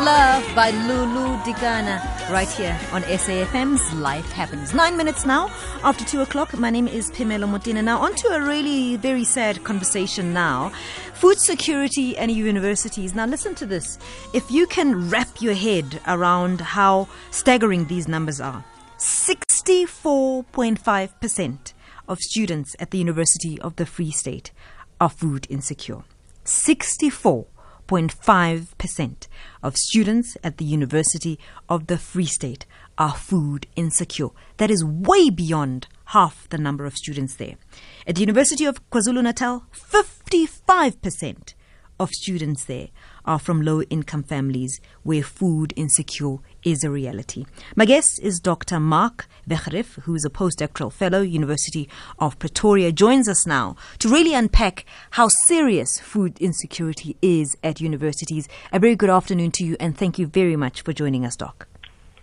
Love by Lulu Dikana right here on SAFM's Life Happens. Nine minutes now after two o'clock. My name is Pamela Motina. Now, on to a really very sad conversation now. Food security and universities. Now, listen to this. If you can wrap your head around how staggering these numbers are 64.5% of students at the University of the Free State are food insecure. 64 0.5% of students at the University of the Free State are food insecure. That is way beyond half the number of students there. At the University of KwaZulu Natal, 55% of students there are from low income families where food insecure is a reality. My guest is Dr. Marc Wegerif, who is a postdoctoral fellow, University of Pretoria, joins us now to really unpack how serious food insecurity is at universities. A very good afternoon to you and thank you very much for joining us, Doc.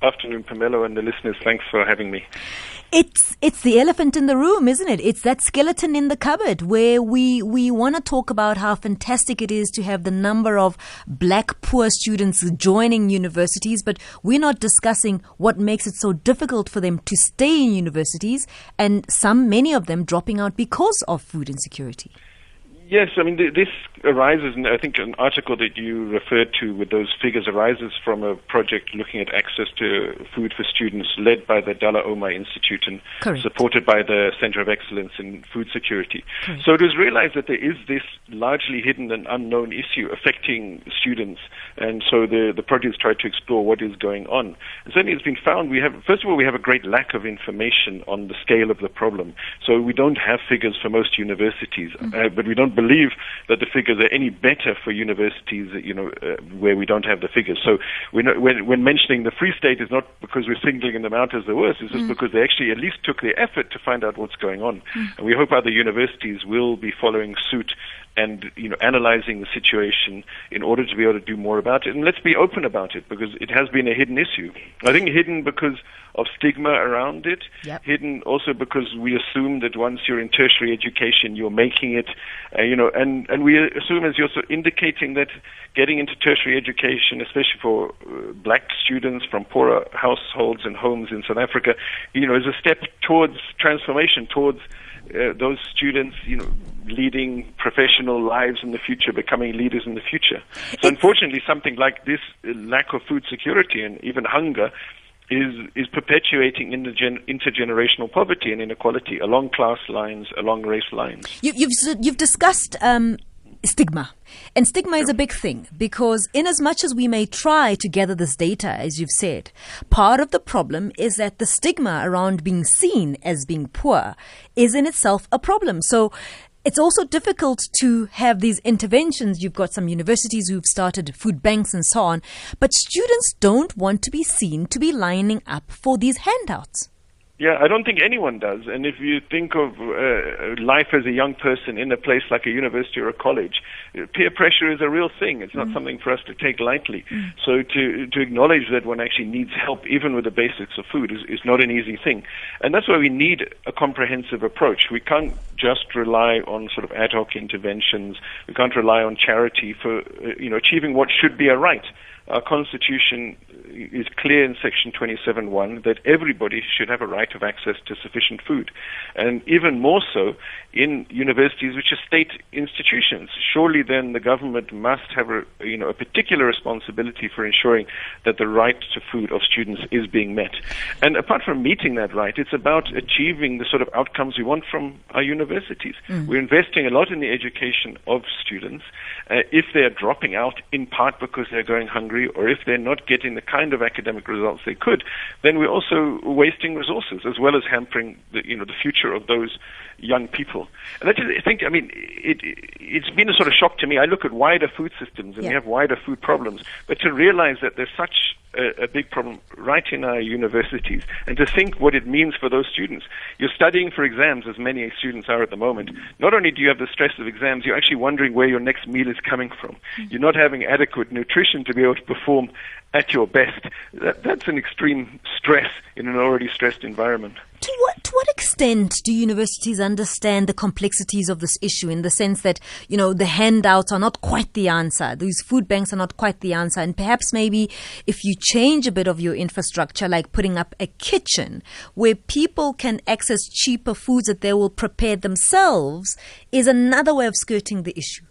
Afternoon, Pamela, and the listeners. Thanks for having me. It's it's the elephant in the room, isn't it? It's that skeleton in the cupboard where we we want to talk about how fantastic it is to have the number of black poor students joining universities, but we're not discussing what makes it so difficult for them to stay in universities and some many of them dropping out because of food insecurity. Yes, I mean, this arises, and I think an article that you referred to with those figures arises from a project looking at access to food for students led by the Dullah Omar Institute and Correct. supported by the Center of Excellence in Food Security. Correct. So it was realized that there is this largely hidden and unknown issue affecting students, and so the, the project tried to explore what is going on. And certainly it's been found we have, first of all, we have a great lack of information on the scale of the problem. So we don't have figures for most universities, uh, but we don't believe that the figures are any better for universities, you know, uh, where we don't have the figures. So we're not, when, when mentioning the Free State is not because we're singling them out as the worst, it's just because they actually at least took the effort to find out what's going on. And we hope other universities will be following suit and you know analyzing the situation in order to be able to do more about it. And let's be open about it because it has been a hidden issue. I think hidden because of stigma around it. Yep. Hidden also because we assume that once you're in tertiary education, you're making it. Uh, you know, and and we assume, as you're so indicating, that getting into tertiary education, especially for uh, black students from poorer households and homes in South Africa, you know, is a step towards transformation, towards uh, those students, you know, leading professional lives in the future, becoming leaders in the future. So, unfortunately, something like this uh, lack of food security and even hunger is is perpetuating intergen- intergenerational poverty and inequality along class lines, along race lines. You, you've you've discussed um, stigma, and stigma is a big thing because, in as much as we may try to gather this data, as you've said, part of the problem is that the stigma around being seen as being poor is in itself a problem. So. It's also difficult to have these interventions. You've got some universities who've started food banks and so on, but students don't want to be seen to be lining up for these handouts. Yeah, I don't think anyone does. And if you think of uh, life as a young person in a place like a university or a college, peer pressure is a real thing. It's not something for us to take lightly. So to to acknowledge that one actually needs help, even with the basics of food, is, is not an easy thing. And that's why we need a comprehensive approach. We can't just rely on sort of ad hoc interventions. We can't rely on charity for uh, you know achieving what should be a right. Our constitution is clear in section 27.1 that everybody should have a right of access to sufficient food. And even more so in universities which are state institutions. Surely then the government must have a, you know, a particular responsibility for ensuring that the right to food of students is being met. And apart from meeting that right, it's about achieving the sort of outcomes we want from our universities. We're investing a lot in the education of students. Uh, if they're dropping out in part because they're going hungry or if they're not getting the kind of academic results they could, then we're also wasting resources as well as hampering the, you know, the future of those young people. And that is, I think, I mean, it, it's been a sort of shock to me. I look at wider food systems and Yeah. we have wider food problems, but to realize that there's such a, a big problem right in our universities and to think what it means for those students. You're studying for exams, as many students are at the moment. Not only do you have the stress of exams, you're actually wondering where your next meal is coming from. Mm-hmm. You're not having adequate nutrition to be able to perform at your best, that, that's an extreme stress in an already stressed environment. To what, to what extent do universities understand the complexities of this issue in the sense that, you know, the handouts are not quite the answer, these food banks are not quite the answer, and perhaps maybe if you change a bit of your infrastructure, like putting up a kitchen where people can access cheaper foods that they will prepare themselves, is another way of skirting the issue?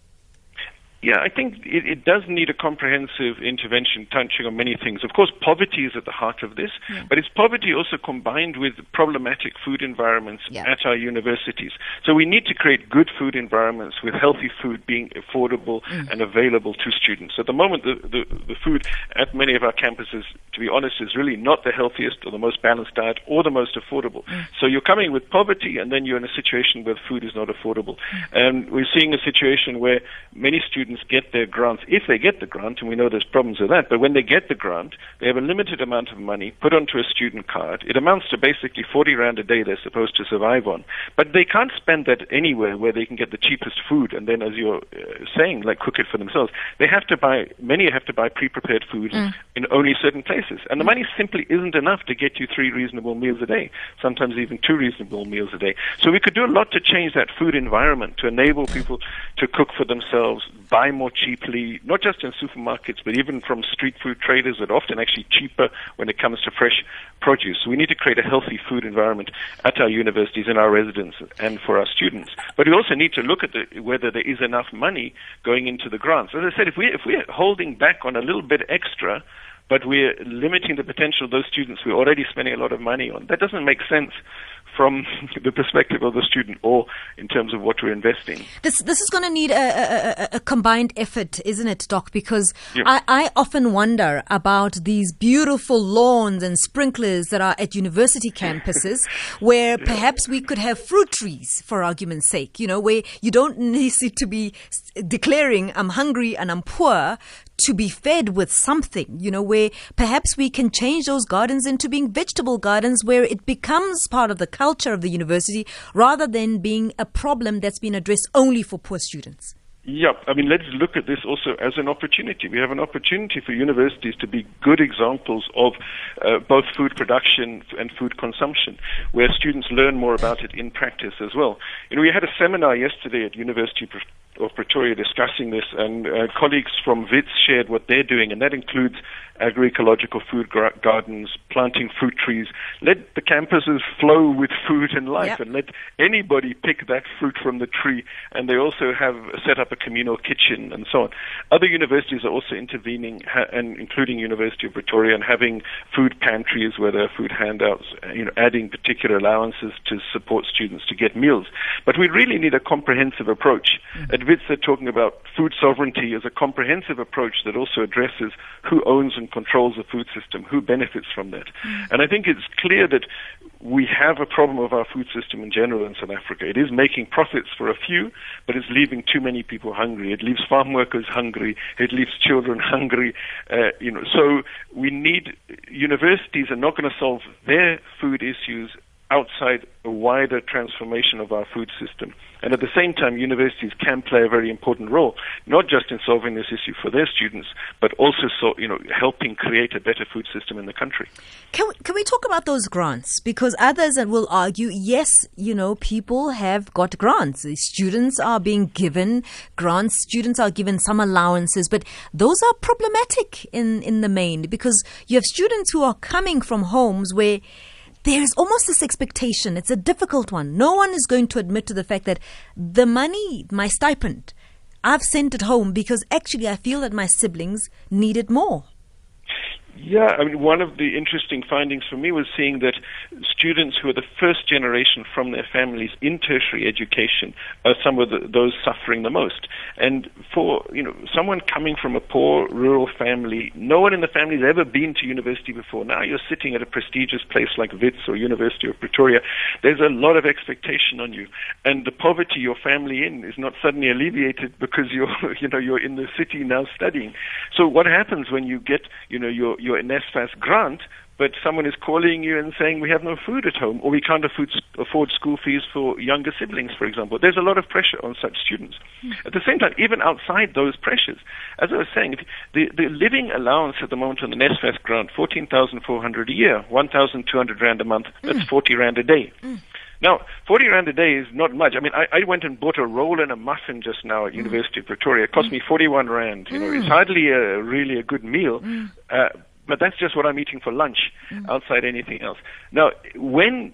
Yeah, I think it, it, does need a comprehensive intervention touching on many things. Of course, poverty is at the heart of this, yeah. but it's poverty also combined with problematic food environments yeah. at our universities. So we need to create good food environments with healthy food being affordable mm. and available to students. At the moment, the, the, the food at many of our campuses, to be honest, is really not the healthiest or the most balanced diet or the most affordable. Mm. So you're coming with poverty and then you're in a situation where food is not affordable. Mm. And we're seeing a situation where many students students get their grants, if they get the grant, and we know there's problems with that, but when they get the grant, they have a limited amount of money put onto a student card. It amounts to basically 40 rand a day they're supposed to survive on. But they can't spend that anywhere where they can get the cheapest food and then, as you're uh, saying, like cook it for themselves. They have to buy, many have to buy pre-prepared food mm. in only certain places. And the money simply isn't enough to get you three reasonable meals a day, sometimes even two reasonable meals a day. So we could do a lot to change that food environment to enable people to cook for themselves, buy more cheaply, not just in supermarkets, but even from street food traders that are often actually cheaper when it comes to fresh produce. We need to create a healthy food environment at our universities, in our residences, and for our students. But we also need to look at the, whether there is enough money going into the grants. As I said, if, we, if we're holding back on a little bit extra, but we're limiting the potential of those students we're already spending a lot of money on. That doesn't make sense from the perspective of the student or in terms of what we're investing. This this is going to need a, a, a combined effort, isn't it, Doc? Because I, I often wonder about these beautiful lawns and sprinklers that are at university campuses, where perhaps we could have fruit trees, for argument's sake. You know, where you don't need to be declaring I'm hungry and I'm poor to be fed with something, you know, where perhaps we can change those gardens into being vegetable gardens where it becomes part of the culture of the university rather than being a problem that's been addressed only for poor students. Yeah, I mean, let's look at this also as an opportunity. We have an opportunity for universities to be good examples of uh, both food production and food consumption, where students learn more about it in practice as well. You know, we had a seminar yesterday at University of Pretoria discussing this, and uh, colleagues from WITS shared what they're doing, and that includes agroecological food gardens, planting fruit trees. Let the campuses flow with food and life, yep. and let anybody pick that fruit from the tree. And they also have set up a communal kitchen and so on. Other universities are also intervening, ha- and including University of Pretoria, and having food pantries where there are food handouts, you know, adding particular allowances to support students to get meals. But we really need a comprehensive approach. Mm-hmm. At WITS, they're talking about food sovereignty as a comprehensive approach that also addresses who owns and controls the food system, who benefits from that. Mm. And I think it's clear that we have a problem of our food system in general in South Africa. It is making profits for a few, but it's leaving too many people hungry. It leaves farm workers hungry. It leaves children hungry. Uh, you know, so we need universities are not going to solve their food issues outside a wider transformation of our food system. And at the same time, universities can play a very important role, not just in solving this issue for their students, but also so, you know, helping create a better food system in the country. Can we, can we talk about those grants? Because others will argue, yes, you know, people have got grants. Students are being given grants. Students are given some allowances, but those are problematic in, in the main because you have students who are coming from homes where there's almost this expectation. It's a difficult one. No one is going to admit to the fact that the money, my stipend, I've sent it home because actually I feel that my siblings need it more. Yeah, I mean, one of the interesting findings for me was seeing that students who are the first generation from their families in tertiary education are some of the, those suffering the most. And for you know someone coming from a poor rural family, no one in the family has ever been to university before. Now you're sitting at a prestigious place like WITS or University of Pretoria. There's a lot of expectation on you, and the poverty your family in is not suddenly alleviated because you're you know you're in the city now studying. So what happens when you get you know your your NSFAS grant, but someone is calling you and saying we have no food at home or we can't afford, afford school fees for younger siblings, for example. There's a lot of pressure on such students. Mm. At the same time, even outside those pressures, as I was saying, the, the living allowance at the moment on the NSFAS grant, 14,400 a year, 1,200 rand a month, that's mm. 40 rand a day. Mm. Now, 40 rand a day is not much. I mean, I, I went and bought a roll and a muffin just now at mm. University of Pretoria. It cost mm. me 41 rand. You know, it's hardly a, really a good meal. Uh, but that's just what I'm eating for lunch mm. outside anything else. Now, when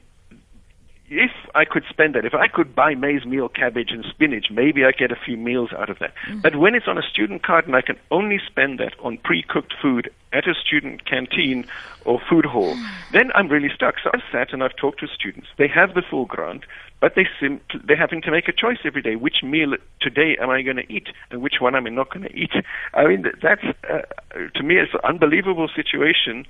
if I could spend that, if I could buy maize meal, cabbage, and spinach, maybe I get a few meals out of that. Mm. But when it's on a student card and I can only spend that on pre-cooked food at a student canteen or food hall, then I'm really stuck. So I've sat and I've talked to students. They have the full grant, but they sim- they're having to make a choice every day. Which meal today am I going to eat, and which one am I not going to eat? I mean, that's uh, to me it's an unbelievable situation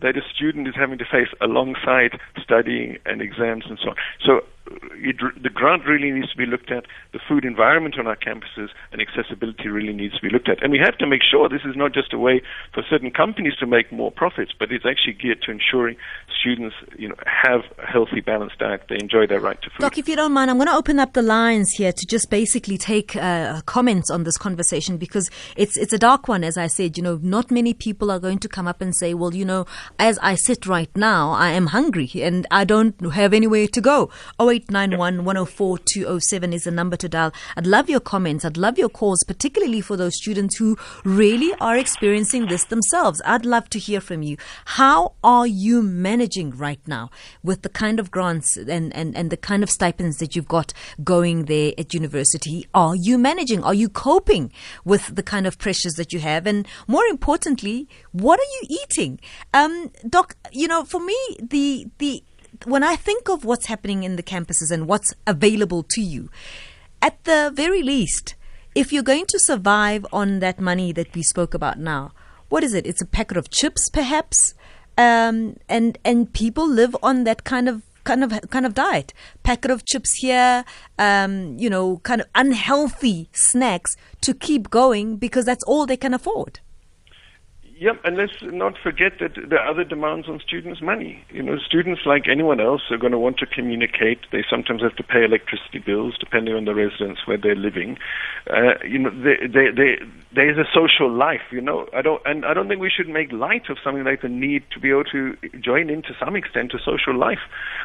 that a student is having to face alongside studying and exams and so on. So it, the grant really needs to be looked at. The food environment on our campuses and accessibility really needs to be looked at. And we have to make sure this is not just a way for certain companies to make more profits, but it's actually geared to ensuring students, you know, have a healthy, balanced diet. They enjoy their right to food. Doc, if you don't mind, I'm going to open up the lines here to just basically take uh, comments on this conversation because it's it's a dark one, as I said. You know, not many people are going to come up and say, well, you know, as I sit right now, I am hungry and I don't have anywhere to go. Oh, 0891 104 207 is the number to dial. I'd love your comments. I'd love your calls, particularly for those students who really are experiencing this themselves. I'd love to hear from you. How are you managing right now with the kind of grants and, and, and the kind of stipends that you've got going there at university? Are you managing? Are you coping with the kind of pressures that you have? And more importantly, what are you eating? Um, Doc, you know, for me, the, the, when I think of what's happening in the campuses and what's available to you, at the very least, if you're going to survive on that money that we spoke about now, what is it? It's a packet of chips, perhaps, um, and and people live on that kind of kind of kind of diet. Packet of chips here, um, you know, kind of unhealthy snacks to keep going because that's all they can afford. Yep, and let's not forget that there are other demands on students' money. You know, students, like anyone else, are going to want to communicate. They sometimes have to pay electricity bills, depending on the residence where they're living. Uh, you know, they, they, they, there is a social life. You know, I don't, and I don't think we should make light of something like the need to be able to join in to some extent a social life,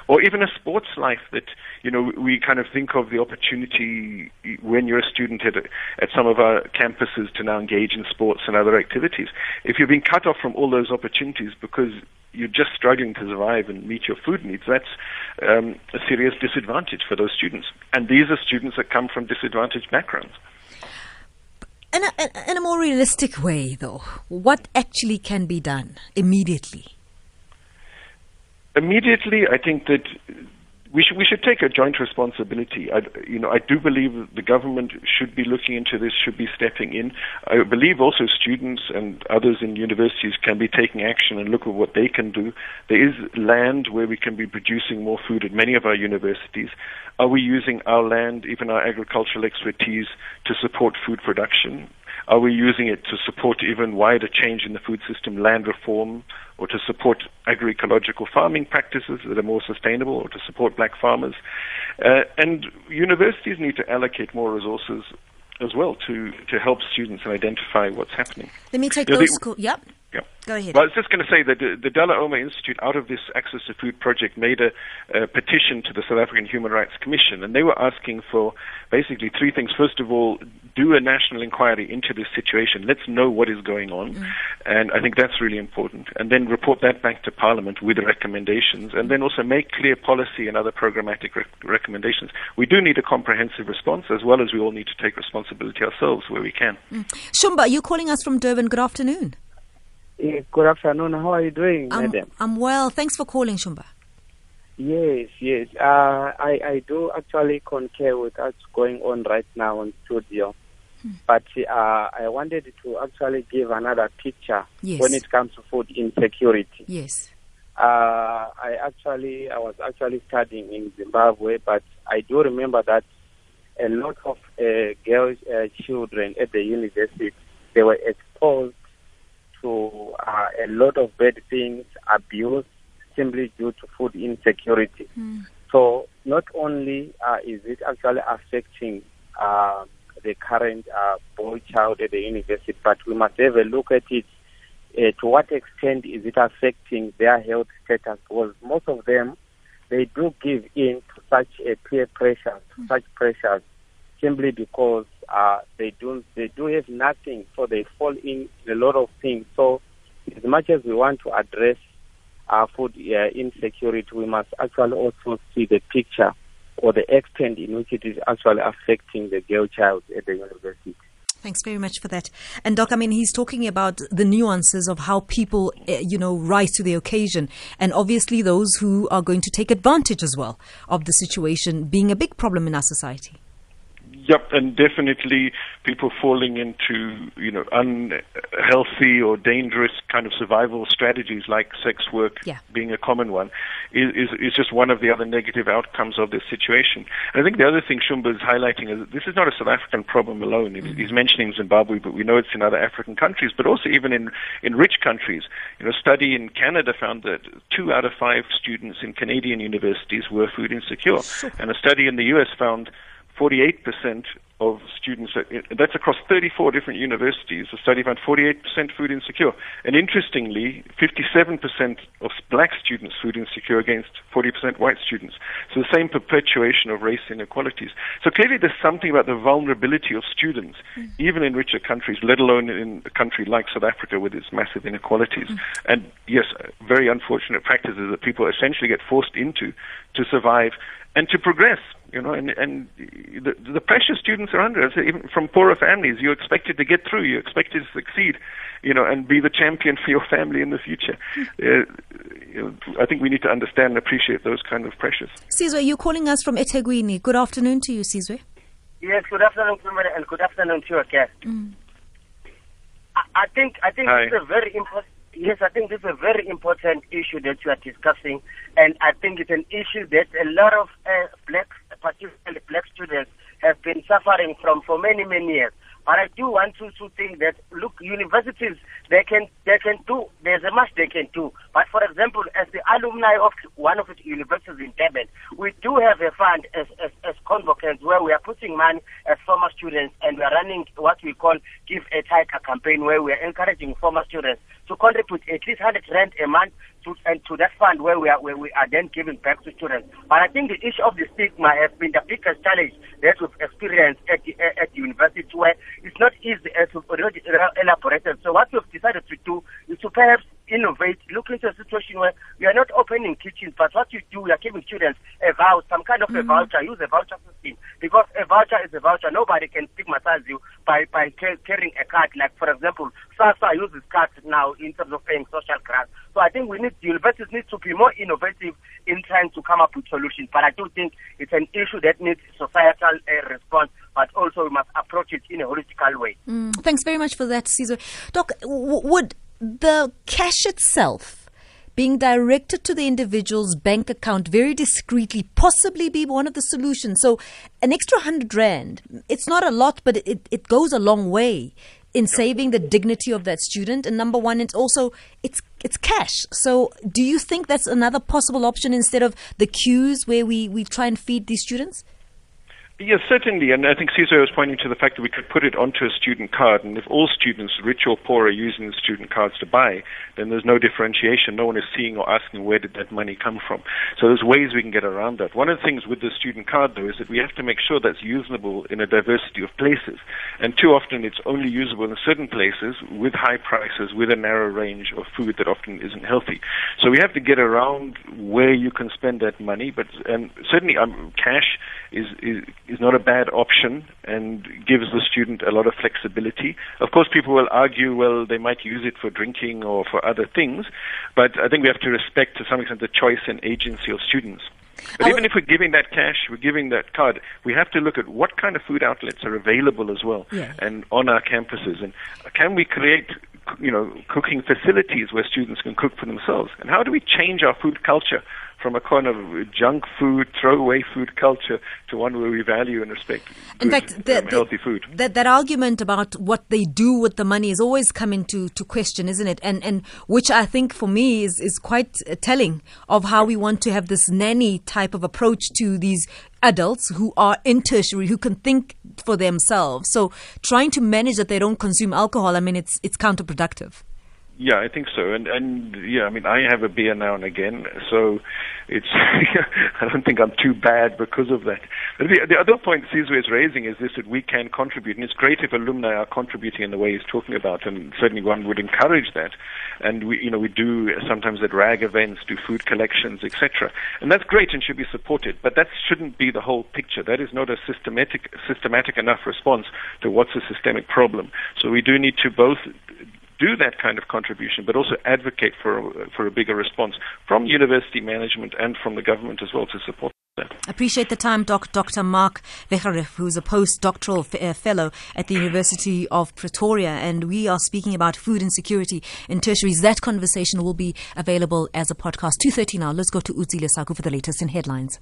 or even a sports life. That you know, we kind of think of the opportunity when you're a student at, at some of our campuses to now engage in sports and other activities. If you you're being cut off from all those opportunities because you're just struggling to survive and meet your food needs, that's um, a serious disadvantage for those students. And these are students that come from disadvantaged backgrounds. In a, in a more realistic way, though, what actually can be done immediately? Immediately, I think that we should we should take a joint responsibility. I, you know, I do believe the government should be looking into this, should be stepping in. I believe also students and others in universities can be taking action and look at what they can do. There is land where we can be producing more food at many of our universities. Are we using our land, even our agricultural expertise, to support food production? Are we using it to support even wider change in the food system, land reform, or to support agroecological farming practices that are more sustainable, or to support black farmers? Uh, and universities need to allocate more resources as well to, to help students identify what's happening. Let me take you those. Know, the, yep. Yeah. Go ahead. Well, I was just going to say that the, the Dullah Omar Institute, out of this Access to Food project, made a, a, petition to the South African Human Rights Commission, and they were asking for basically three things. First of all, do a national inquiry into this situation. Let's know what is going on, mm. and I think that's really important. And then report that back to Parliament with recommendations, and then also make clear policy and other programmatic rec- recommendations. We do need a comprehensive response, as well as we all need to take responsibility ourselves where we can. Mm. Shumba, you're calling us from Durban. Good afternoon. Yeah, good afternoon. How are you doing, I'm, madam? I'm well. Thanks for calling, Shumba. Yes, yes. Uh, I, I do actually concur with what's going on right now in studio. Hmm. But uh, I wanted to actually give another picture yes. when it comes to food insecurity. Yes. Uh, I actually, I was actually studying in Zimbabwe, but I do remember that a lot of uh, girls, uh, children at the university, they were exposed to uh, a lot of bad things, abuse, simply due to food insecurity. Mm. So not only uh, is it actually affecting uh, the current uh, boy child at the university, but we must have a look at it. Uh, to what extent is it affecting their health status? Because most of them, they do give in to such a peer pressure, to such pressures, simply because uh, they do they do have nothing, so they fall in a lot of things. So, as much as we want to address uh, food uh, insecurity, we must actually also see the picture or the extent in which it is actually affecting the girl child at the university. Thanks very much for that. And Doc, I mean, he's talking about the nuances of how people, uh, you know, rise to the occasion. And obviously those who are going to take advantage as well of the situation being a big problem in our society. Yep, and definitely people falling into you know unhealthy or dangerous kind of survival strategies like sex work yeah. being a common one is, is, is just one of the other negative outcomes of this situation. And I think the other thing Shumba is highlighting is this is not a South African problem alone. Mm-hmm. He's mentioning Zimbabwe, but we know it's in other African countries, but also even in in rich countries. You know, a study in Canada found that two out of five students in Canadian universities were food insecure, and a study in the U.S. found 48% of students, that's across 34 different universities, the study found 48% food insecure. And interestingly, 57% of black students food insecure against 40% white students. So the same perpetuation of race inequalities. So clearly there's something about the vulnerability of students, mm. even in richer countries, let alone in a country like South Africa with its massive inequalities. Mm. And yes, very unfortunate practices that people essentially get forced into to survive and to progress you know, and and the, the pressure students are under, even from poorer families, you're expected to get through, you're expected to succeed, you know, and be the champion for your family in the future. Uh, you know, I think we need to understand and appreciate those kind of pressures. Sizwe, you're calling us from eThekwini. Good afternoon to you, Sizwe. Yes, good afternoon, and good afternoon to your guest. Mm. I, I think I think Hi. this is a very important Yes, I think this is a very important issue that you are discussing, and I think it's an issue that a lot of uh, black, particularly black students, have been suffering from for many, many years. But I do want to, to think that look, universities they can they can do there's a much they can do. But for example, as the alumni of one of the universities in Durban, we do have a fund as as, as convocants where we are putting money as former students and we are running what we call give a tiger campaign where we are encouraging former students to contribute at least hundred rand a month to and to that fund where we are where we are then giving back to students. But I think the issue of the stigma has been the biggest challenge that we've experienced at the at the university where it's not easy as we've already elaborated. So what we've decided to do is to perhaps innovate, look into a situation where we are not opening kitchens, but what you do, we are giving students a voucher, some kind of mm-hmm. a voucher, use a voucher system. Because a voucher is a voucher. Nobody can stigmatize you by, by carrying a card. Like, for example, SASSA uses cards now in terms of paying social grants. So I think we need, universities need to be more innovative in trying to come up with solutions. But I do think it's an issue that needs societal uh, response but also we must approach it in a holistical way. Mm, thanks very much for that, Sizwe. Doc, w- would the cash itself being directed to the individual's bank account very discreetly possibly be one of the solutions. So an extra hundred rand, it's not a lot, but it, it goes a long way in saving the dignity of that student. And number one, it's also it's it's cash. So do you think that's another possible option instead of the queues where we, we try and feed these students? Yes, certainly. And I think Sizwe was pointing to the fact that we could put it onto a student card. And if all students, rich or poor, are using the student cards to buy, then there's no differentiation. No one is seeing or asking where did that money come from. So there's ways we can get around that. One of the things with the student card, though, is that we have to make sure that's usable in a diversity of places. And too often it's only usable in certain places with high prices, with a narrow range of food that often isn't healthy. So we have to get around where you can spend that money. But and certainly um, cash is, is is not a bad option and gives the student a lot of flexibility. Of course, people will argue, well, they might use it for drinking or for other things, but I think we have to respect to some extent the choice and agency of students. But even if we're giving that cash, we're giving that card, we have to look at what kind of food outlets are available as well yeah. and on our campuses. And can we create you know, cooking facilities where students can cook for themselves? And how do we change our food culture from a kind of junk food, throwaway food culture to one where we value and respect in good, fact, the, um, healthy food. That, that argument about what they do with the money is always coming to, to question, isn't it? And and which I think for me is is quite telling of how we want to have this nanny type of approach to these adults who are in tertiary who can think for themselves. So trying to manage that they don't consume alcohol, I mean, it's it's counterproductive. Yeah, I think so. And and yeah, I mean, I have a beer now and again, so it's I don't think I'm too bad because of that. But the, the other point Sizwe is raising is this that we can contribute, and it's great if alumni are contributing in the way he's talking about, and certainly one would encourage that. And we, you know, we do sometimes at RAG events do food collections, etc. And that's great and should be supported. But that shouldn't be the whole picture. That is not a systematic systematic enough response to what's a systemic problem. So we do need to both do that kind of contribution, but also advocate for for a bigger response from university management and from the government as well to support that. Appreciate the time, Doc, Dr. Marc Wegerif, who's a postdoctoral f- uh, fellow at the University of Pretoria, and we are speaking about food insecurity in tertiaries. That conversation will be available as a podcast. 2.30 now. Let's go to Uzile Saku for the latest in headlines.